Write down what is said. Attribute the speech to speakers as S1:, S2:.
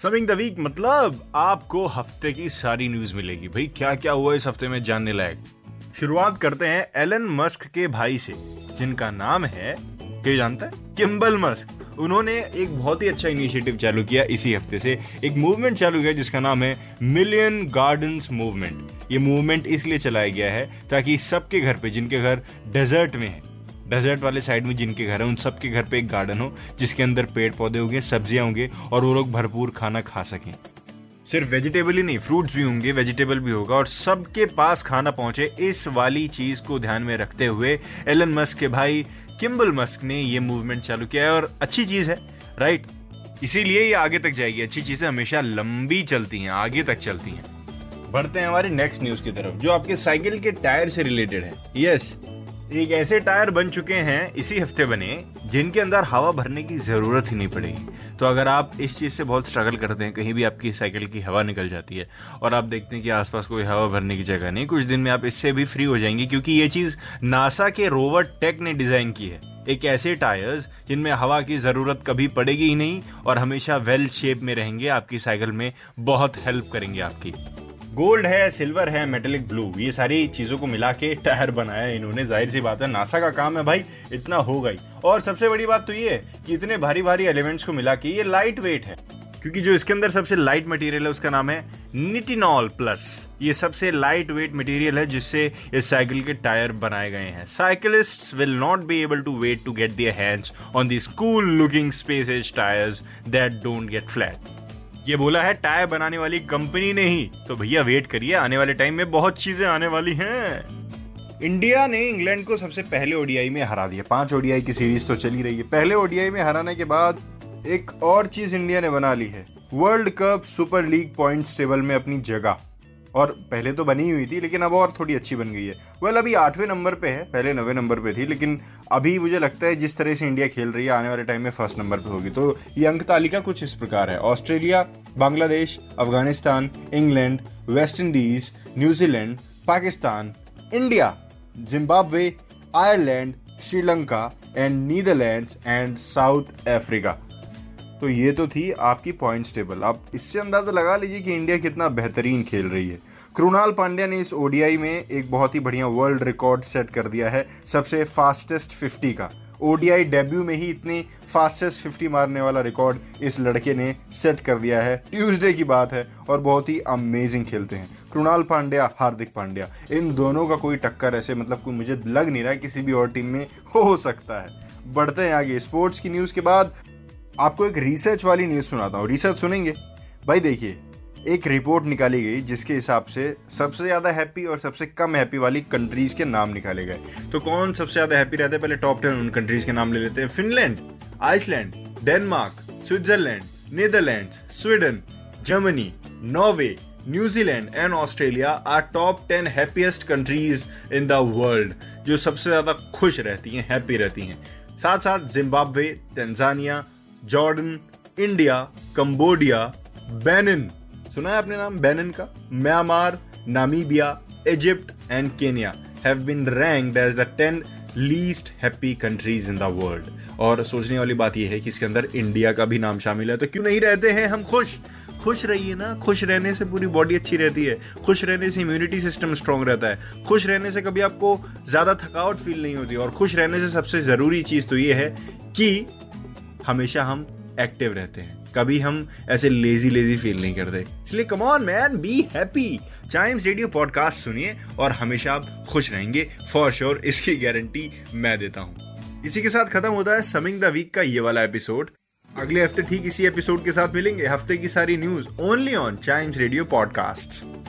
S1: Summing the week मतलब आपको हफ़्ते की सारी न्यूज़ मिलेगी। भाई क्या क्या हुआ इस हफ़्ते में जानने लायक? शुरुआत करते हैं एलन मस्क के भाई से, जिनका नाम है, क्या जानता है? किम्बल मस्क उन्होंने एक बहुत ही अच्छा इनिशिएटिव चालू किया इसी हफ़्ते से। एक मूवमेंट चालू किया जिसका नाम है मिलियन गार्डन्स मूवमेंट ये मूवमेंट इसलिए चलाया गया है ताकि सबके घर पे, जिनके घर डेजर्ट में है डेजर्ट वाले साइड में जिनके घर है, उन सबके घर पे एक गार्डन हो, जिसके अंदर पेड़ पौधे होंगे, सब्ज़ियाँ होंगे, और वो लोग भरपूर खाना खा सकें। सिर्फ़ वेजिटेबल ही नहीं फ्रूट्स भी होंगे वेजिटेबल भी होगा, और सबके पास खाना पहुँचे इस वाली चीज़ को ध्यान में रखते हुए एलन मस्क के भाई किम्बल मस्क ने ये मूवमेंट चालू किया है, और अच्छी चीज़ है राइट इसीलिए ये आगे तक जाएगी, अच्छी चीज़ें हमेशा लंबी चलती हैं, आगे तक चलती हैं। बढ़ते हैं हमारे नेक्स्ट न्यूज़ की तरफ़, जो आपके साइकिल के टायर से रिलेटेड है। यस एक ऐसे टायर बन चुके हैं इसी हफ़्ते बने, जिनके अंदर हवा भरने की ज़रूरत ही नहीं पड़ेगी तो अगर आप इस चीज़ से बहुत स्ट्रगल करते हैं, कहीं भी आपकी साइकिल की हवा निकल जाती है, और आप देखते हैं कि आसपास कोई हवा भरने की जगह नहीं, कुछ दिन में आप इससे भी फ्री हो जाएँगे, क्योंकि ये चीज़ नासा के रोवर टेक ने डिज़ाइन की है। एक ऐसे टायर्स जिनमें हवा की ज़रूरत कभी पड़ेगी ही नहीं, और हमेशा वेल शेप में रहेंगे, आपकी साइकिल में बहुत हेल्प करेंगे आपकी। गोल्ड है सिल्वर है मेटेलिक ब्लू ये सारी चीज़ों को मिला के टायर बनाया इन्होंने। ज़ाहिर सी बात है, नासा का काम है भाई, इतना हो गई। और सबसे बड़ी बात तो ये है कि इतने भारी भारी एलिमेंट्स को मिला के ये लाइट वेट है। क्योंकि जो इसके अंदर सबसे लाइट मटेरियल है, उसका नाम है निटिनॉल प्लस। ये सबसे लाइट वेट मटेरियल है, जिससे इस साइकिल के टायर बनाए गए हैं। Cyclist will not be able to wait to get their hands on the cool looking space tyres that don't get flat ये बोला है, टायर बनाने वाली कंपनी ने ही। तो भैया वेट करिए, आने वाले टाइम में बहुत चीज़ें आने वाली हैं। इंडिया ने इंग्लैंड को सबसे पहले ओडीआई में हरा दिया। पाँच ओडीआई की सीरीज़ तो चली रही है। पहले ओडीआई में हराने के बाद एक और चीज़ इंडिया ने बना ली है। World cup super league points table में अपनी जगह। और पहले तो बनी हुई थी, लेकिन अब और थोड़ी अच्छी बन गई है। वेल अभी आठवें नंबर पे है, पहले नवे नंबर पे थी, लेकिन अभी मुझे लगता है जिस तरह से इंडिया खेल रही है, आने वाले टाइम में फ़र्स्ट नंबर पे होगी। तो ये अंक तालिका कुछ इस प्रकार है। Australia, Bangladesh, Afghanistan, England, West Indies, New Zealand, Pakistan, India, Zimbabwe, Ireland, Sri Lanka and Netherlands and South Africa तो ये तो थी आपकी पॉइंट्स टेबल आप इससे अंदाज़ा लगा लीजिए कि इंडिया कितना बेहतरीन खेल रही है। कृणाल पांड्या ने इस ओडीआई में एक बहुत ही बढ़िया वर्ल्ड रिकॉर्ड सेट कर दिया है, सबसे फास्टेस्ट 50 का। ओडीआई डेब्यू में ही इतनी फास्टेस्ट 50 मारने वाला रिकॉर्ड इस लड़के ने सेट कर दिया है। ट्यूसडे की बात है और बहुत ही अमेजिंग खेलते हैं। कृणाल पांड्या, हार्दिक पांड्या, इन दोनों का कोई टक्कर ऐसे मतलब कोई मुझे लग नहीं रहा है किसी भी और टीम में हो सकता है। बढ़ते हैं आगे। स्पोर्ट्स की न्यूज़ के बाद आपको एक रिसर्च वाली न्यूज़ सुनाता हूँ। रिसर्च सुनेंगे? भाई देखिए, एक रिपोर्ट निकाली गई जिसके हिसाब से सबसे ज़्यादा हैप्पी और सबसे कम हैप्पी वाली कंट्रीज़ के नाम निकाले गए। तो कौन सबसे ज़्यादा हैप्पी रहते हैं? पहले टॉप टेन उन कंट्रीज़ के नाम ले लेते हैं। Finland Iceland Denmark Switzerland Netherland Sweden Germany Norway New Zealand and Australia are top ten happiest countries in the world जो सबसे ज़्यादा खुश रहती हैं हैप्पी रहती हैं। साथ साथ Zimbabwe Tanzania Jordan, India, Cambodia, Benin. सुना है आपने नाम बेनिन का? Myanmar, Namibia, Egypt and Kenya have been ranked as the 10 least happy countries in the world और सोचने वाली बात यह है कि इसके अंदर इंडिया का भी नाम शामिल है तो क्यों नहीं रहते हैं हम खुश? खुश रहिए ना, खुश रहने से पूरी बॉडी अच्छी रहती है। खुश रहने से इम्यूनिटी सिस्टम स्ट्रांग रहता है। खुश रहने से कभी आपको ज़्यादा थकावट फील नहीं होती, और खुश रहने से सबसे ज़रूरी चीज़ तो ये है कि हमेशा हम एक्टिव रहते हैं। कभी हम ऐसे लेजी लेजी फील नहीं करते। इसलिए come on man be happy Chimes radio podcast सुनिए और हमेशा आप खुश रहेंगे। फॉर श्योर sure, इसकी गारंटी मैं देता हूँ। इसी के साथ खत्म होता है समिंग द वीक का ये वाला एपिसोड अगले हफ़्ते ठीक इसी एपिसोड के साथ मिलेंगे। हफ़्ते की सारी news only on Chimes radio podcast